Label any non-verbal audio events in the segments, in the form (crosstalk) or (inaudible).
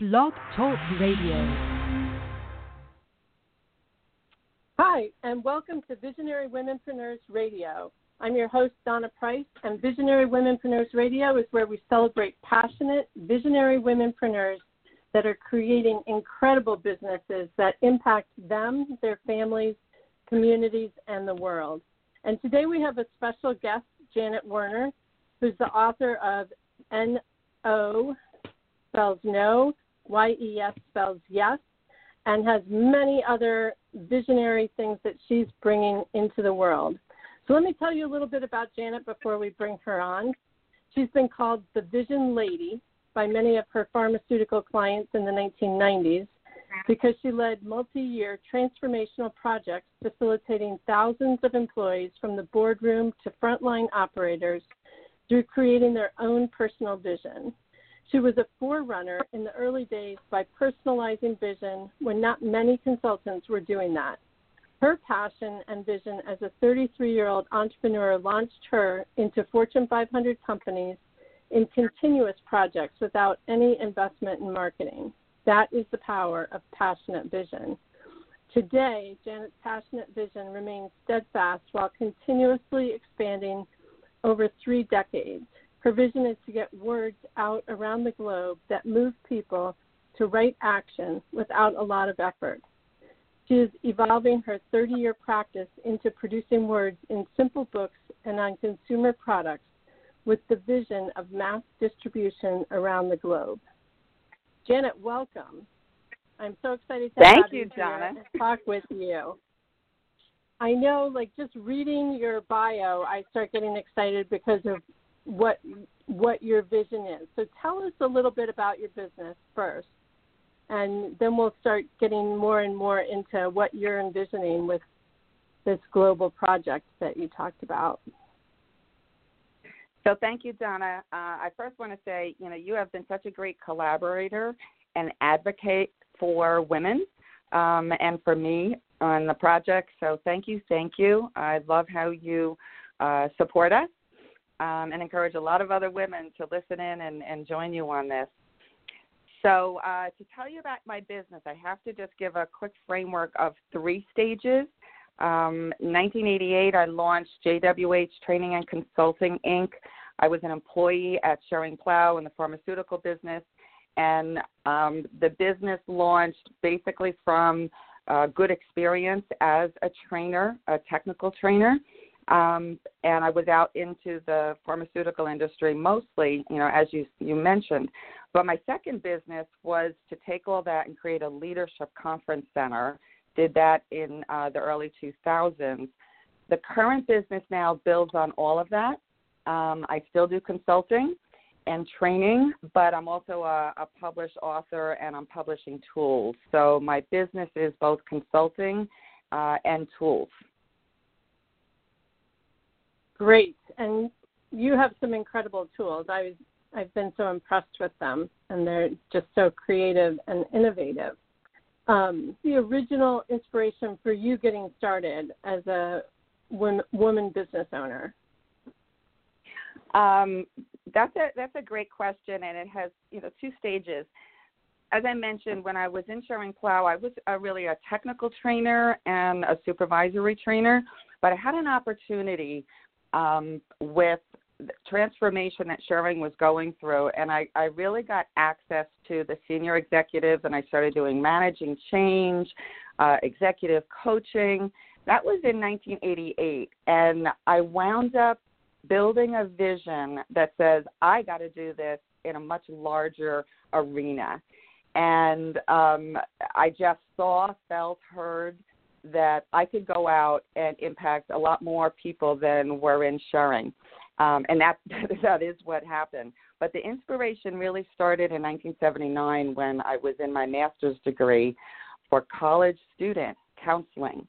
Blog Talk Radio. Hi, and welcome to Visionary Womenpreneurs Radio. I'm your host, Donna Price, and Visionary Womenpreneurs Radio is where we celebrate passionate, visionary womenpreneurs that are creating incredible businesses that impact them, their families, communities, and the world. And today we have a special guest, Janet Werner, who's the author of N-O spells no, Y-E-S spells yes, and has many other visionary things that she's bringing into the world. So let me tell you a little bit about Janet before we bring her on. She's been called the Vision Lady by many of her pharmaceutical clients in the 1990s because she led multi year transformational projects facilitating thousands of employees from the boardroom to frontline operators through creating their own personal vision. She was a forerunner in the early days by personalizing vision when not many consultants were doing that. Her passion and vision as a 33 year old entrepreneur launched her into Fortune 500 companies in continuous projects without any investment in marketing. That is the power of passionate vision. Today, Janet's passionate vision remains steadfast while continuously expanding over three decades. Her vision is to get words out around the globe that move people to right action without a lot of effort. She is evolving her 30 year practice into producing words in simple books and on consumer products with the vision of mass distribution around the globe. Janet, welcome. I'm so excited to Thank have you, you here and talk with you. I know, like just reading your bio, I start getting excited because of what what your vision is. So tell us a little bit about your business first, and then we'll start getting more and more into what you're envisioning with this global project that you talked about. So thank you, Donna. Uh, I first want to say, you know, you have been such a great collaborator and advocate for women um, and for me on the project. So thank you, thank you. I love how you uh, support us um, and encourage a lot of other women to listen in and, and join you on this. So, uh, to tell you about my business, I have to just give a quick framework of three stages. Um, 1988, I launched JWH Training and Consulting Inc. I was an employee at Schering-Plough in the pharmaceutical business, and um, the business launched basically from uh, good experience as a trainer, a technical trainer. Um, and I was out into the pharmaceutical industry mostly, you know, as you you mentioned. But my second business was to take all that and create a leadership conference center. Did that in uh, the early 2000s. The current business now builds on all of that. Um, I still do consulting and training, but I'm also a, a published author and I'm publishing tools. So my business is both consulting uh, and tools. Great, and you have some incredible tools. I was I've been so impressed with them, and they're just so creative and innovative. Um, the original inspiration for you getting started as a woman business owner. Um, that's a that's a great question, and it has you know two stages. As I mentioned, when I was in Schering-Plough, I was a, really a technical trainer and a supervisory trainer, but I had an opportunity um, with transformation that Schering was going through, and I, I really got access to the senior executives, and I started doing managing change, uh, executive coaching. That was in 1988, and I wound up building a vision that says I got to do this in a much larger arena, and um, I just saw, felt, heard that I could go out and impact a lot more people than were in Schering. Um, and (laughs) that that is what happened. But the inspiration really started in 1979 when I was in my master's degree for college student counseling.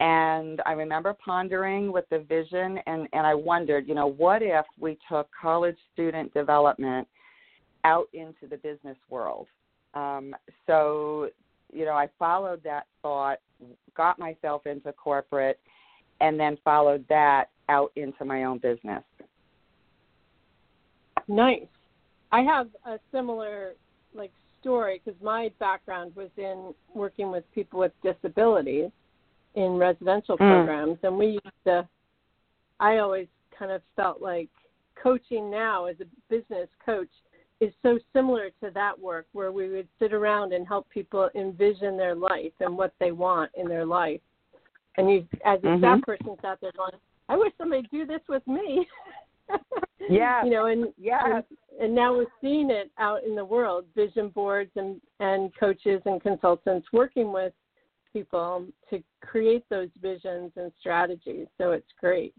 And I remember pondering with the vision, and, and I wondered, you know, what if we took college student development out into the business world? Um, so, you know, I followed that thought, got myself into corporate, and then followed that out into my own business. Nice. I have a similar like story because my background was in working with people with disabilities in residential Mm. programs, and we used to. I always kind of felt like coaching now as a business coach is so similar to that work where we would sit around and help people envision their life and what they want in their life. And you, as a Mhm. staff person, sat there going, "I wish somebody do this with me." (laughs) Yeah. you know, and Yeah. and, and now we're seeing it out in the world, vision boards and and coaches and consultants working with people to create those visions and strategies. So it's great.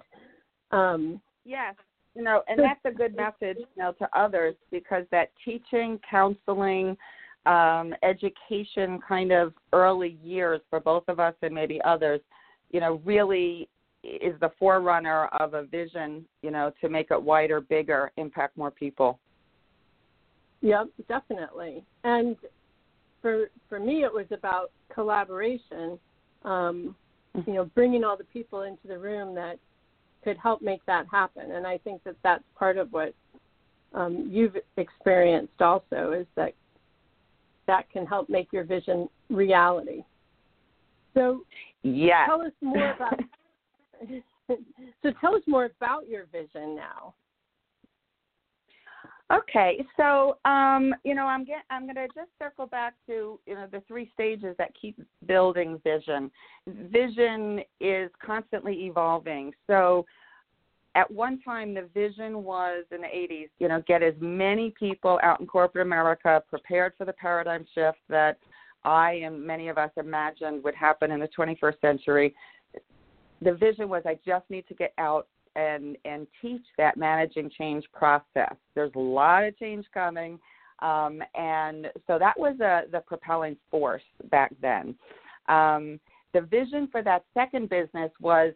Um, Yes. You know, and that's a good message, you know, to others because that teaching, counseling, um, education kind of early years for both of us and maybe others, you know, really is the forerunner of a vision, you know, to make it wider, bigger, impact more people. Yep, definitely. And for for me, it was about collaboration. Um, you know, bringing all the people into the room that could help make that happen. And I think that that's part of what um, you've experienced also is that that can help make your vision reality. So Yes. tell us more about. (laughs) so tell us more about your vision now. Okay, so um, you know, I'm get, I'm going to just circle back to you know the three stages that keep building vision. Vision is constantly evolving. So at one time, the vision was in the 80s, you know, get as many people out in corporate America prepared for the paradigm shift that I and many of us imagined would happen in the 21st century. The vision was I just need to get out and and teach that managing change process. There's a lot of change coming, um, and so that was a, the propelling force back then. Um, the vision for that second business was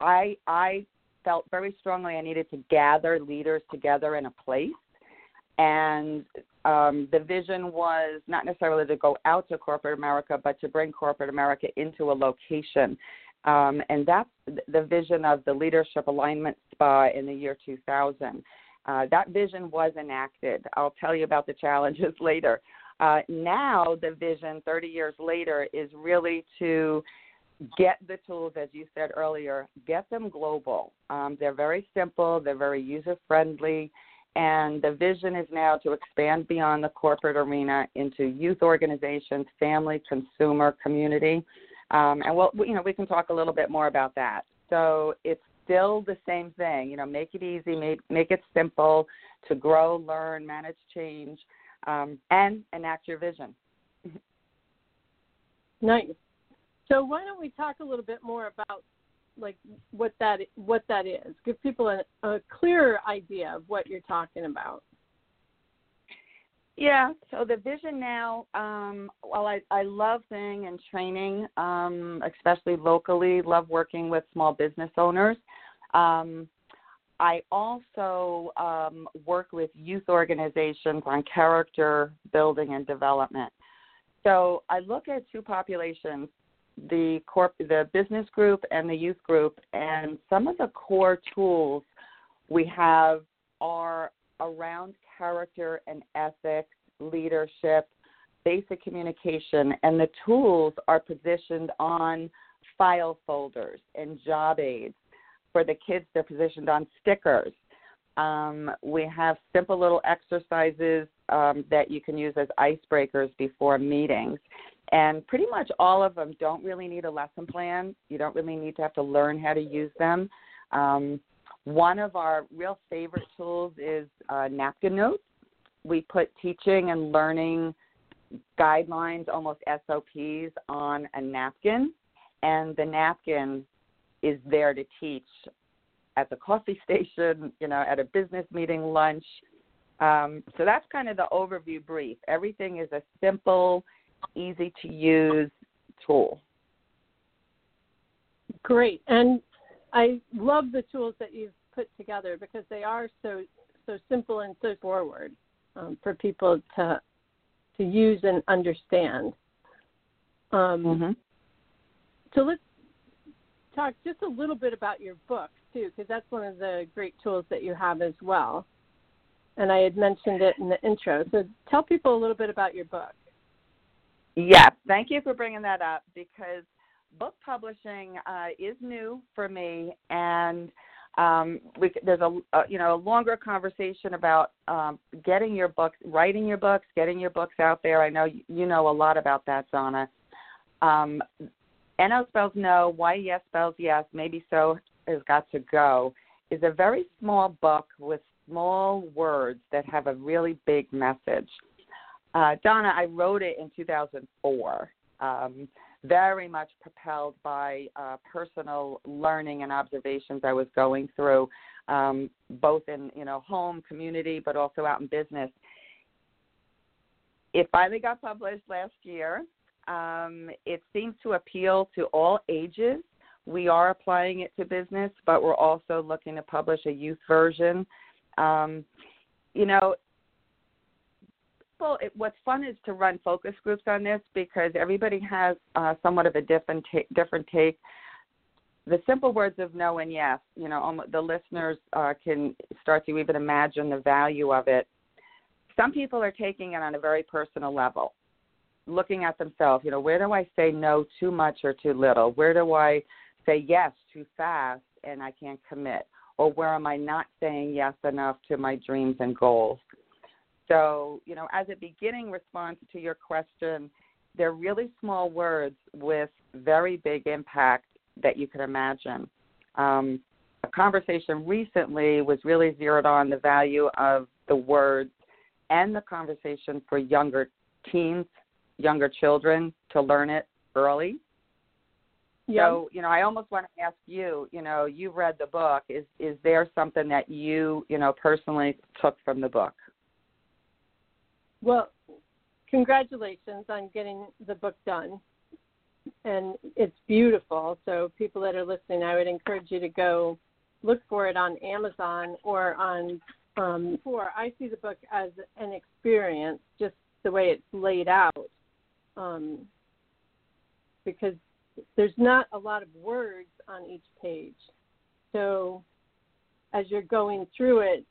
I I felt very strongly I needed to gather leaders together in a place, and um, the vision was not necessarily to go out to corporate America, but to bring corporate America into a location um, and that's the vision of the Leadership Alignment Spa in the year 2000. Uh, that vision was enacted. I'll tell you about the challenges (laughs) later. Uh, now, the vision 30 years later is really to get the tools, as you said earlier, get them global. Um, they're very simple, they're very user friendly, and the vision is now to expand beyond the corporate arena into youth organizations, family, consumer, community. Um, and we'll, you know, we can talk a little bit more about that. So it's still the same thing. You know, make it easy, make, make it simple to grow, learn, manage change, um, and enact your vision. (laughs) Nice. So why don't we talk a little bit more about like what that what that is? Give people a, a clearer idea of what you're talking about. Yeah, so the vision now, um, well, I, I love being and training, um, especially locally, love working with small business owners. Um, I also um, work with youth organizations on character building and development. So I look at two populations, the corp, the business group and the youth group, and some of the core tools we have are around character and ethics, leadership, basic communication, and the tools are positioned on file folders and job aids. For the kids, they're positioned on stickers. Um, we have simple little exercises um, that you can use as icebreakers before meetings. And pretty much all of them don't really need a lesson plan. You don't really need to have to learn how to use them. Um, one of our real favorite tools is uh, napkin notes. We put teaching and learning guidelines, almost SOPs, on a napkin, and the napkin is there to teach at the coffee (laughs) station, you know, at a business meeting, lunch. Um, so that's kind of the overview brief. Everything is a simple, easy to use tool. Great. And I love the tools that you've put together because they are so so simple and so forward um, for people to to use and understand. Um, Mm-hmm. So let's talk just a little bit about your book too, because that's one of the great tools that you have as well. and I had mentioned it in the intro. So tell people a little bit about your book. Yes, thank you for bringing that up because book publishing uh, is new for me, and um, we, there's a, a, you know a longer conversation about um, getting your books, writing your books, getting your books out there. I know you know a lot about that, Donna. Um, NO spells no, why yes spells yes, maybe so has got to go. Is a very small book with small words that have a really big message. Uh, Donna, I wrote it in 2004. Um, very much propelled by uh, personal learning and observations I was going through, um, both in you know home, community, but also out in business. It finally got published last year. Um, it seems to appeal to all ages. We are applying it to business, but we're also looking to publish a youth version. Um, you know, well, it, what's fun is to run focus groups on this because everybody has uh, somewhat of a different ta- different take. The simple words of no and yes, you know, the listeners uh, can start to even imagine the value of it. Some people are taking it on a very personal level, looking at themselves. You know, where do I say no too much or too little? Where do I say yes too fast and I can't commit? Or where am I not saying yes enough to my dreams and goals? So, you know, as a beginning response to your question, they're really small words with very big impact that you can imagine. Um, a conversation recently was really zeroed on the value of the words and the conversation for younger teens, younger children to learn it early. Yeah. So, you know, I almost want to ask you, you know, you've read the book. Is is there something that you, you know, personally took from the book? Well, congratulations on getting the book done. And it's beautiful. So, people that are listening, I would encourage you to go look for it on Amazon or on. Um, for I see the book as an experience, just the way it's laid out, um, because there's not a lot of words on each page. So, as you're going through it,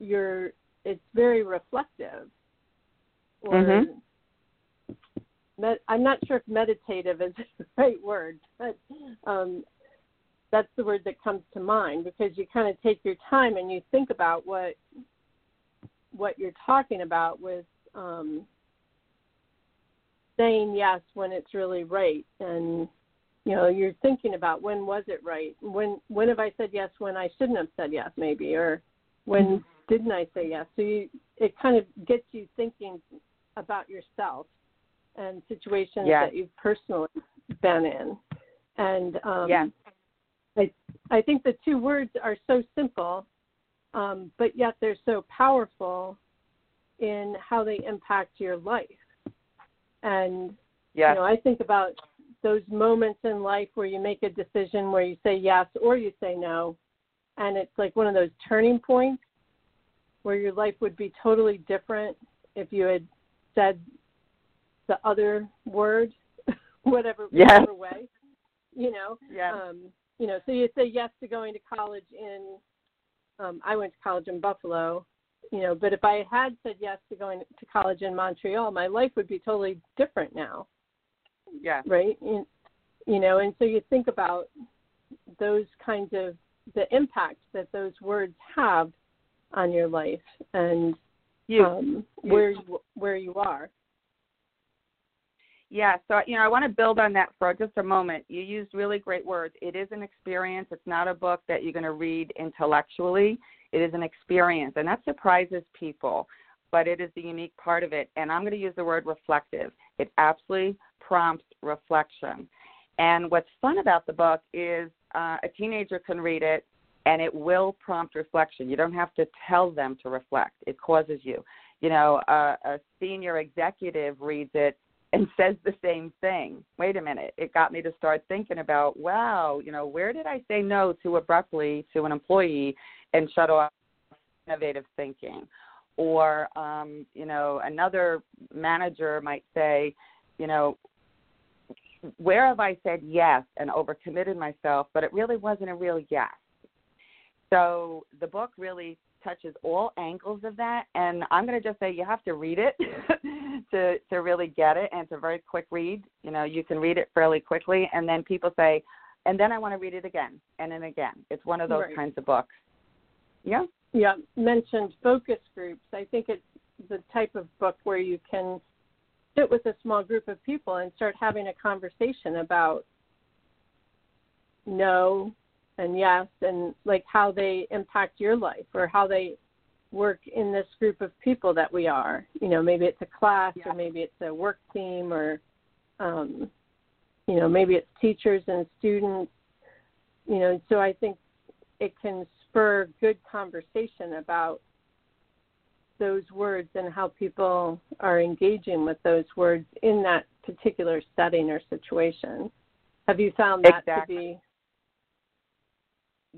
you're it's very reflective or mm-hmm. med- I'm not sure if meditative is (laughs) the right word, but um, that's the word that comes to mind because you kind of take your time and you think about what what you're talking about with um, saying yes when it's really right and you know you're thinking about when was it right when when have i said yes when i shouldn't have said yes maybe or when mm-hmm. didn't i say yes so you it kind of gets you thinking about yourself and situations yes. that you've personally been in. And um, yes. I, I think the two words are so simple, um, but yet they're so powerful in how they impact your life. And yes. you know, I think about those moments in life where you make a decision where you say yes or you say no, and it's like one of those turning points where your life would be totally different if you had said the other word, (laughs) whatever, yeah. whatever way, you know. Yeah. Um, you know, so you say yes to going to college in. Um, I went to college in Buffalo, you know, but if I had said yes to going to college in Montreal, my life would be totally different now. Yeah. Right. You, you know, and so you think about those kinds of the impact that those words have on your life and you, um, where you, where you are. Yeah, so you know, I want to build on that for just a moment. You used really great words. It is an experience. It's not a book that you're going to read intellectually. It is an experience, and that surprises people. But it is the unique part of it. And I'm going to use the word reflective. It absolutely prompts reflection. And what's fun about the book is uh, a teenager can read it and it will prompt reflection. You don't have to tell them to reflect. It causes you. You know, a, a senior executive reads it and (laughs) says the same thing. Wait a minute, it got me to start thinking about, wow, you know, where did I say no too abruptly to an employee and shut off innovative thinking? Or, um, you know, another manager might say, you know, where have I said yes and overcommitted myself, but it really wasn't a real yes? So the book really touches all angles of that, and I'm going to just say you have to read it (laughs) to to really get it, and it's a very quick read. You know, you can read it fairly quickly, and then people say, and then I want to read it again and then again. It's one of those right. kinds of books. Yeah. Yeah. Mentioned focus groups. I think it's the type of book where you can sit with a small group of people and start having a conversation about no and yes and like how they impact your life or how they work in this group of people that we are you know maybe it's a class yeah. or maybe it's a work team or um you know maybe it's teachers and students you know so i think it can spur good conversation about those words and how people are engaging with those words in that particular setting or situation have you found that exactly. to be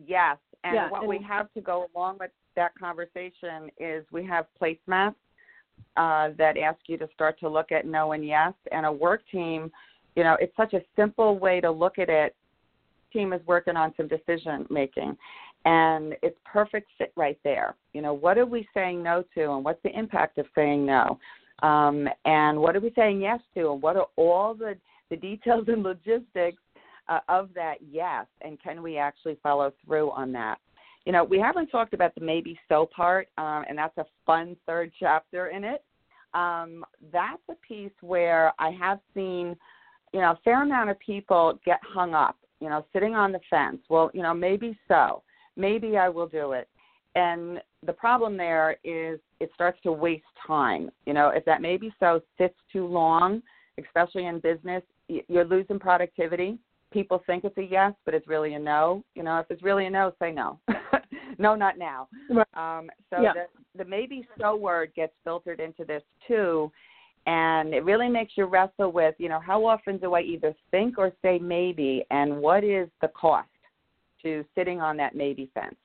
Yes, and Yeah, what and- we have to go along with that conversation is we have placemats uh, that ask you to start to look at no and yes, and a work team. You know, it's such a simple way to look at it. Team is working on some decision making, and it's perfect fit right there. You know, what are we saying no to, and what's the impact of saying no, um, and what are we saying yes to, and what are all the the details and logistics uh, of that yes, and can we actually follow through on that? You know, we haven't talked about the maybe so part, um, and that's a fun third chapter in it. Um, that's a piece where I have seen, you know, a fair amount of people get hung up, you know, sitting on the fence. Well, you know, maybe so. Maybe I will do it. And the problem there is it starts to waste time. You know, if that maybe so sits too long, especially in business, you're losing productivity people think it's a yes, but it's really a no. You know, if it's really a no, say no. (laughs) no, not now. Right. Um, so Yeah. the, the maybe so word gets filtered into this too. And it really makes you wrestle with, you know, how often do I either think or say maybe, and what is the cost to sitting on that maybe fence?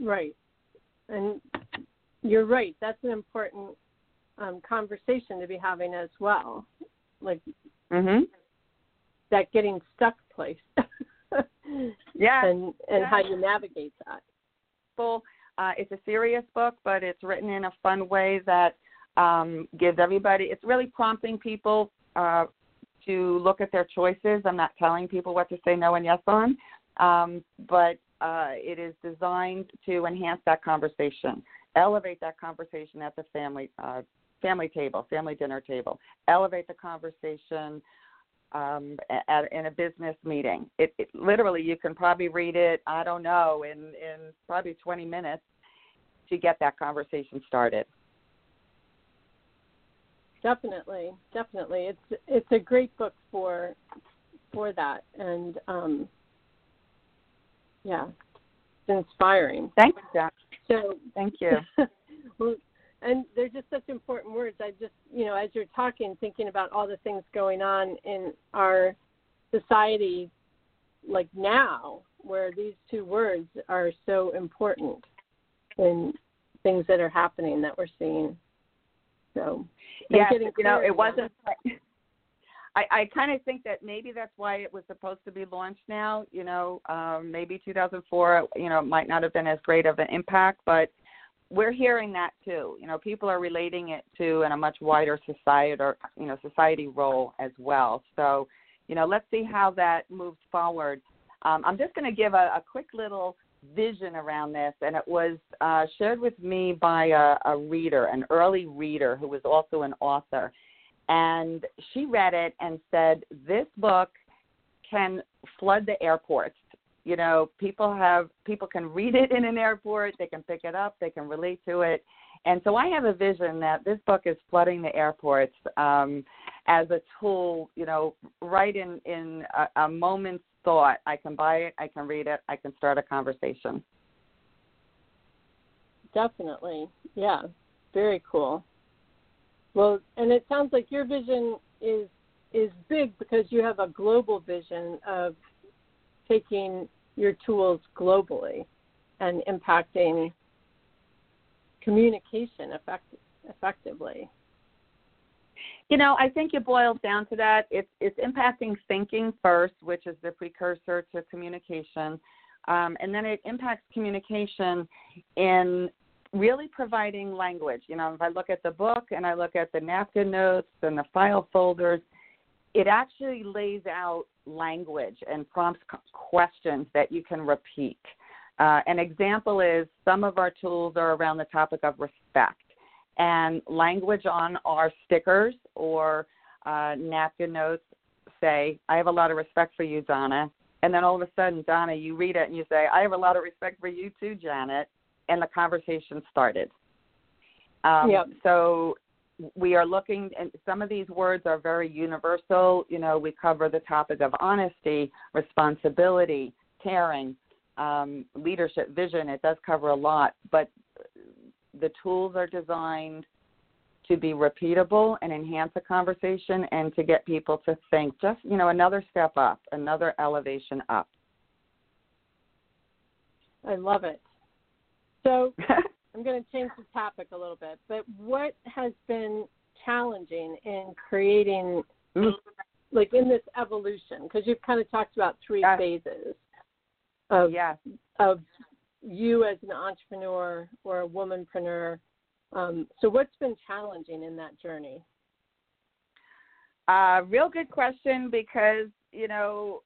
Right. And you're right. That's an important um, conversation to be having as well. Like Mhm. That getting stuck place. (laughs) Yeah. And and how you navigate that. full. Uh, it's a serious book, but it's written in a fun way that um, gives everybody. It's really prompting people uh, to look at their choices. I'm not telling people what to say no and yes on, um, but uh, it is designed to enhance that conversation, elevate that conversation at the family uh, family table, family dinner table, elevate the conversation um, at, in a business meeting. It, it literally you can probably read it. I don't know in in probably 20 minutes to get that conversation started. Definitely, definitely. It's it's a great book for for that, and um, yeah, it's inspiring. Thanks, Jack. So Thank you. (laughs) well, and they're just such important words. I just, you know, as you're talking, thinking about all the things going on in our society, like now, where these two words are so important in things that are happening that we're seeing. So, yeah, you know, it wasn't. I, I kind of think that maybe that's why it was supposed to be launched now. You know, um, maybe 2004. You know, might not have been as great of an impact, but we're hearing that too. You know, people are relating it to in a much wider society or you know society role as well. So, you know, let's see how that moves forward. Um, I'm just going to give a, a quick little vision around this, and it was uh, shared with me by a, a reader, an early reader who was also an author, and she read it and said, "This book can flood the airports." You know people have people can read it in an airport they can pick it up they can relate to it and so i have a vision that this book is flooding the airports um, as a tool you know right in in a, a moment's thought i can buy it i can read it i can start a conversation Definitely. Yeah. Very cool. Well, and it sounds like your vision is is big because you have a global vision of taking your tools globally and impacting communication effect, effectively. You know, I think it boils down to that. It's it's impacting thinking first, which is the precursor to communication. Um, and then it impacts communication in really providing language. You know, if I look at the book and I look at the napkin notes and the file folders, it actually lays out language and prompts questions that you can repeat. Uh, an example is some of our tools are around the topic of respect, and language on our stickers or uh, napkin notes say, I have a lot of respect for you, Donna. And then all of a sudden, Donna, you read it and you say, I have a lot of respect for you too, Janet. And the conversation started. Um, yep. So we are looking, and some of these words are very universal. You know, we cover the topic of honesty, responsibility, caring, um, leadership, vision. It does cover a lot, but the tools are designed to be repeatable and enhance a conversation and to get people to think just, you know, another step up, another elevation up. I love it. So (laughs) I'm going to change the topic a little bit, but what has been challenging in creating, mm. like in this evolution? Because you've kind of talked about three yes. phases of yes. of you as an entrepreneur or a womanpreneur um, so, what's been challenging in that journey? Uh, real good question because you know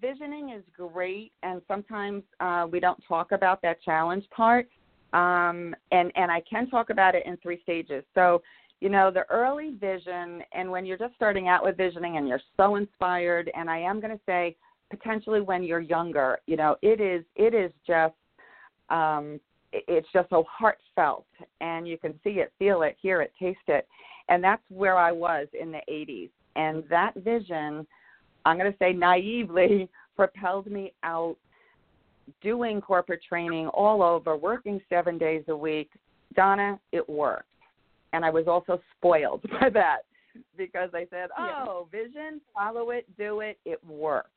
visioning is great, and sometimes uh, we don't talk about that challenge part. Um, and and I can talk about it in three stages. So, you know, the early vision, and when you're just starting out with visioning, and you're so inspired, and I am going to say potentially when you're younger, you know, it is it is just um, it's just so heartfelt and you can see it feel it hear it taste it and that's where i was in the 80s and that vision i'm going to say naively (laughs) propelled me out doing corporate training all over working seven days a week donna it worked and i was also spoiled (laughs) by that because i said oh yeah. vision follow it do it it works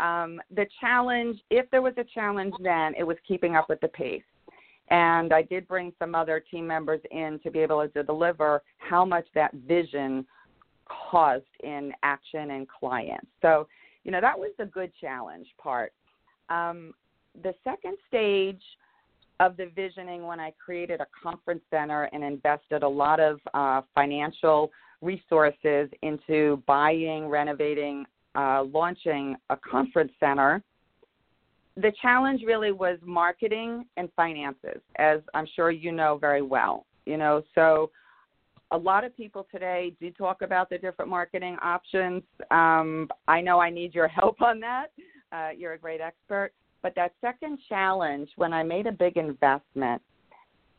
um, the challenge, if there was a challenge then, it was keeping up with the pace. And I did bring some other team members in to be able to deliver how much that vision caused in action and clients. So, you know, that was the good challenge part. Um, the second stage of the visioning when I created a conference center and invested a lot of uh, financial resources into buying, renovating, uh, launching a conference center the challenge really was marketing and finances, as I'm sure you know very well. You know, so a lot of people today do talk about the different marketing options. Um, I know I need your (laughs) help on that. Uh, you're a great expert. But that second challenge, when I made a big investment,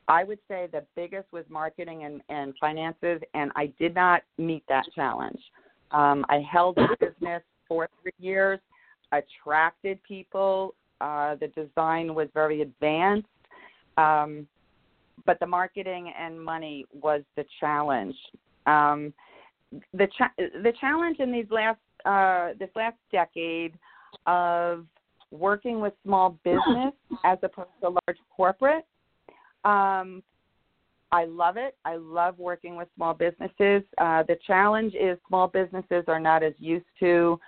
I would say the biggest was marketing and, and finances, and I did not meet that challenge. Um, I held the business for three years, attracted people, uh, the design was very advanced, um, but the marketing and money was the challenge. Um, the cha- the challenge in these last uh, this last decade of working with small business as opposed to large corporate. Um, I love it. I love working with small businesses. Uh, the challenge is small businesses are not as used to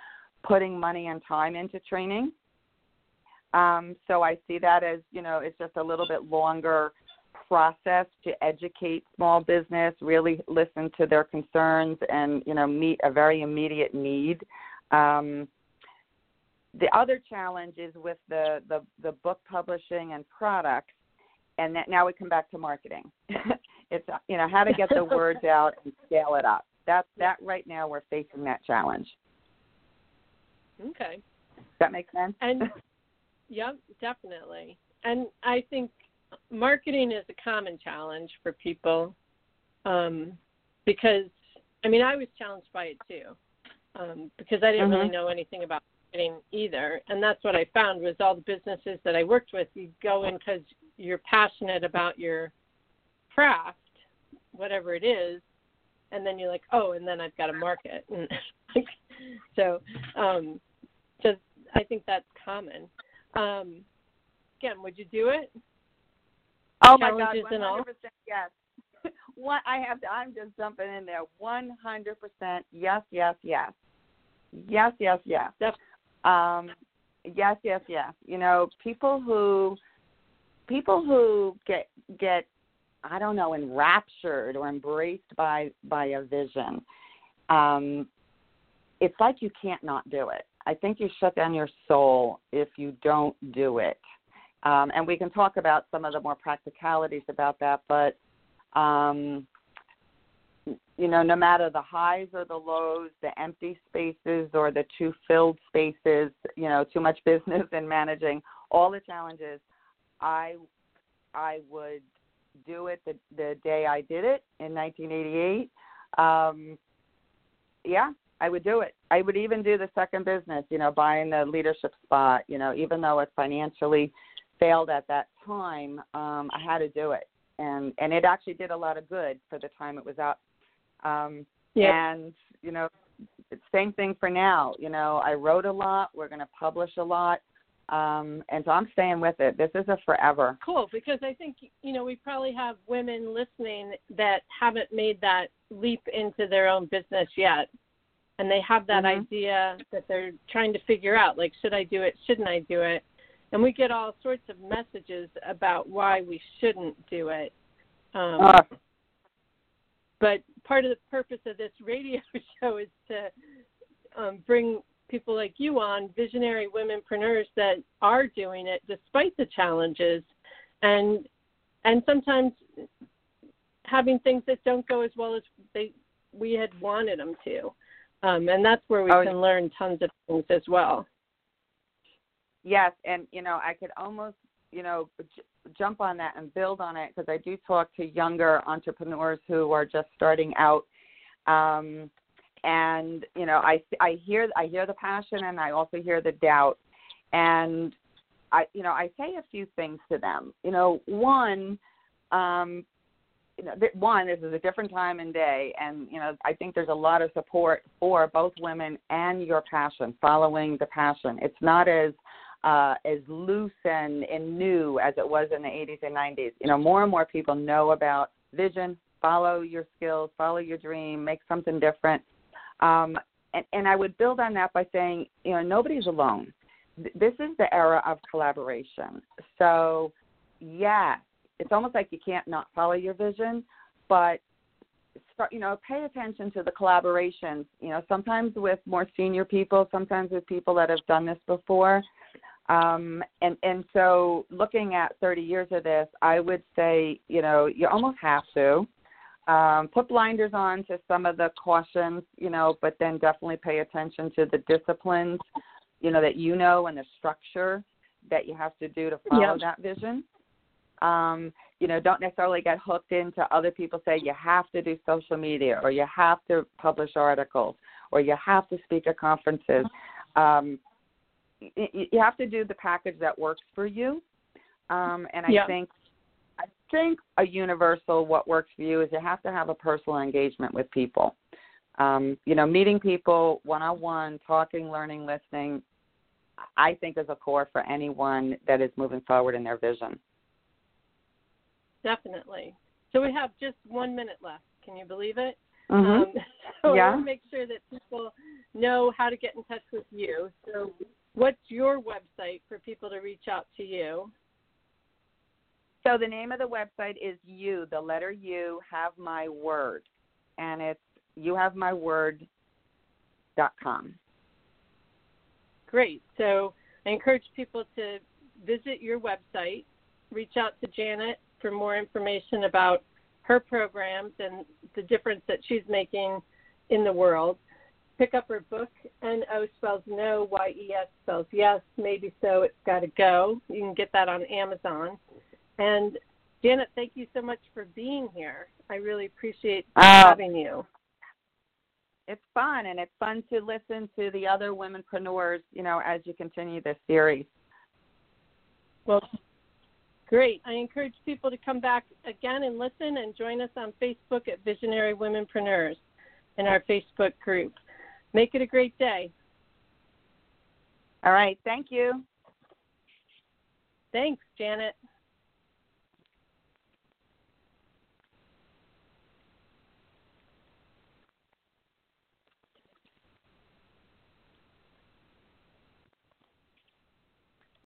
putting money and time into training. Um, so I see that as, you know, it's just a little bit longer process to educate small business, really listen to their concerns and, you know, meet a very immediate need. Um, the other challenge is with the, the, the book publishing and products, and that now we come back to marketing. (laughs) it's you know how to get the (laughs) words out and scale it up. That that right now we're facing that challenge. Okay. Does that makes sense? And (laughs) Yep, definitely. And I think marketing is a common challenge for people um, because, I mean, I was challenged by it too um, because I didn't mm-hmm. really know anything about either. And that's what I found was all the businesses that I worked with, you go in because you're passionate about your craft, whatever it is, and then you're like, oh, and then I've got to market. (laughs) And so, um, so I think that's common. Um, again, would you do it? Oh my God, one hundred percent yes. (laughs) What I have to, I'm just jumping in there. One hundred percent yes, yes, yes, yes, yes, yes. Um, Yes, yes, yes. You know, people who people who get get I don't know enraptured or embraced by by a vision. Um, it's like you can't not do it. I think you shut down your soul if you don't do it. Um, and we can talk about some of the more practicalities about that, but um, you know, no matter the highs or the lows, the empty spaces or the too filled spaces, you know, too much (laughs) business and managing, all the challenges, I I would do it the the day I did it in 1988. Um, yeah, I would do it. I would even do the second business, you know, buying the leadership spot, you know, even though it financially failed at that time, um, I had to do it. And and it actually did a lot of good for the time it was up. Um Yeah. and, you know, same thing for now. You know, I wrote a lot, we're gonna publish a lot. Um and so I'm staying with it. This is a forever. Cool, because I think you know we probably have women listening that haven't made that leap into their own business yet, and they have that Mhm. idea that they're trying to figure out, like, should I do it? Shouldn't I do it? And we get all sorts of messages about why we shouldn't do it. Um, Ugh. But part of the purpose of this radio (laughs) show is to um, bring people like you on, visionary womenpreneurs that are doing it despite the challenges, and and sometimes having things that don't go as well as they we had wanted them to, um, and that's where we Oh, can learn tons of things as well. Yes, and you know, I could almost, you know, j- jump on that and build on it because I do talk to younger entrepreneurs who are just starting out. Um, and you know, I I hear I hear the passion and I also hear the doubt. And I you know, I say a few things to them. You know, one um you know, th- one, this is a different time and day, and you know, I think there's a lot of support for both women and your passion, following the passion. It's not as uh, as loose and, and new as it was in the 80s and 90s. You know, more and more people know about vision, follow your skills, follow your dream, make something different. Um, and, and I would build on that by saying, you know, nobody's alone. This is the era of collaboration. So, yeah, it's almost like you can't not follow your vision, but start, you know, pay attention to the collaborations. You know, sometimes with more senior people, sometimes with people that have done this before. Um, and and so, looking at 30 years of this, I would say, you know, you almost have to um, put blinders on to some of the cautions, you know, but then definitely pay attention to the disciplines, you know, that you know and the structure that you have to do to follow Yeah. that vision. Um, you know, don't necessarily get hooked into other people say you have to do social media or you have to publish articles or you have to speak at conferences. Um, you have to do the package that works for you. Um, and I Yeah. think I think a universal what works for you is you have to have a personal engagement with people. Um, you know, meeting people one on one, talking, learning, listening, I think is a core for anyone that is moving forward in their vision. Definitely. So we have just one minute left. Can you believe it? Mhm. Um, (laughs) so Yeah. I want to make sure that people know how to get in touch with you. So, what's your website for people to reach out to you? So the name of the website is you, the letter U, have my word, and it's you have my word dot com. Great. So I encourage people to visit your website, reach out to Janet for more information about her programs and the difference that she's making in the world. Pick up her book, N O spells no, Y E S spells yes, maybe so, it's got to go. You can get that on Amazon. And Janet, thank you so much for being here. I really appreciate Oh. having you. It's fun, and it's fun to listen to the other womenpreneurs, you know, as you continue this series. Well, great. I encourage people to come back again and listen and join us on Facebook at Visionary Womenpreneurs in our Facebook group. Make it a great day. All right, thank you. Thanks, Janet.